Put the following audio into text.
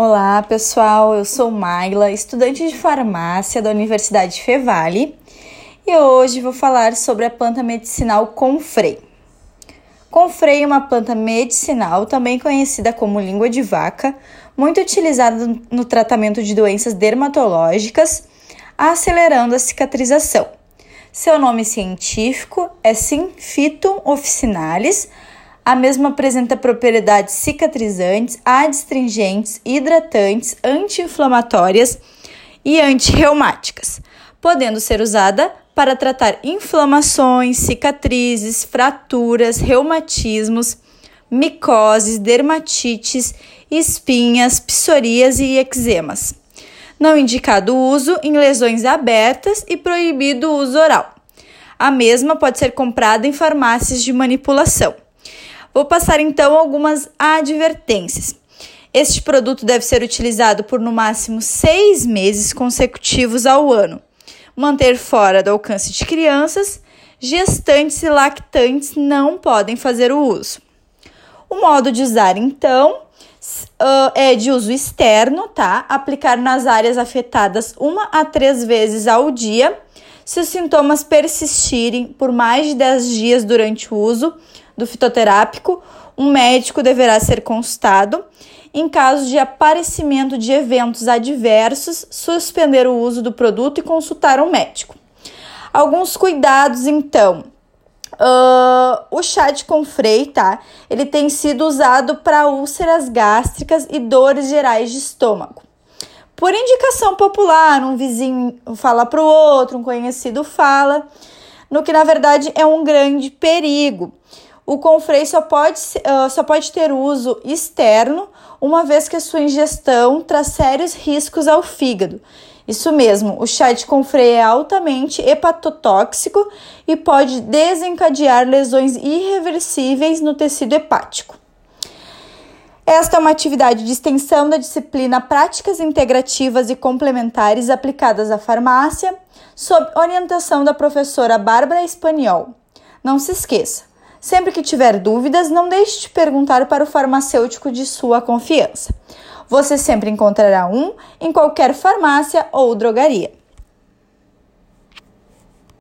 Olá, pessoal. Eu sou Maila, estudante de farmácia da Universidade Fevale, e hoje vou falar sobre a planta medicinal confrei. Confrei é uma planta medicinal, também conhecida como língua de vaca, muito utilizada no tratamento de doenças dermatológicas, acelerando a cicatrização. Seu nome científico é Synphytum officinalis, a mesma apresenta propriedades cicatrizantes, adstringentes, hidratantes, anti-inflamatórias e antirreumáticas, podendo ser usada para tratar inflamações, cicatrizes, fraturas, reumatismos, micoses, dermatites, espinhas, psorias e eczemas. Não indicado o uso em lesões abertas e proibido o uso oral. A mesma pode ser comprada em farmácias de manipulação. Vou passar então algumas advertências. Este produto deve ser utilizado por no máximo seis meses consecutivos ao ano. Manter fora do alcance de crianças, gestantes e lactantes não podem fazer o uso. O modo de usar, então, é de uso externo, tá? Aplicar nas áreas afetadas uma a três vezes ao dia. Se os sintomas persistirem por mais de 10 dias durante o uso, do fitoterápico, um médico deverá ser consultado. Em caso de aparecimento de eventos adversos, suspender o uso do produto e consultar um médico. Alguns cuidados, então. Uh, o chá de confrei, tá? Ele tem sido usado para úlceras gástricas e dores gerais de estômago. Por indicação popular, um vizinho fala para o outro, um conhecido fala, no que na verdade é um grande perigo o confrei só pode, uh, só pode ter uso externo, uma vez que a sua ingestão traz sérios riscos ao fígado. Isso mesmo, o chá de confrei é altamente hepatotóxico e pode desencadear lesões irreversíveis no tecido hepático. Esta é uma atividade de extensão da disciplina Práticas Integrativas e Complementares aplicadas à farmácia, sob orientação da professora Bárbara Espanhol. Não se esqueça, Sempre que tiver dúvidas, não deixe de perguntar para o farmacêutico de sua confiança. Você sempre encontrará um em qualquer farmácia ou drogaria.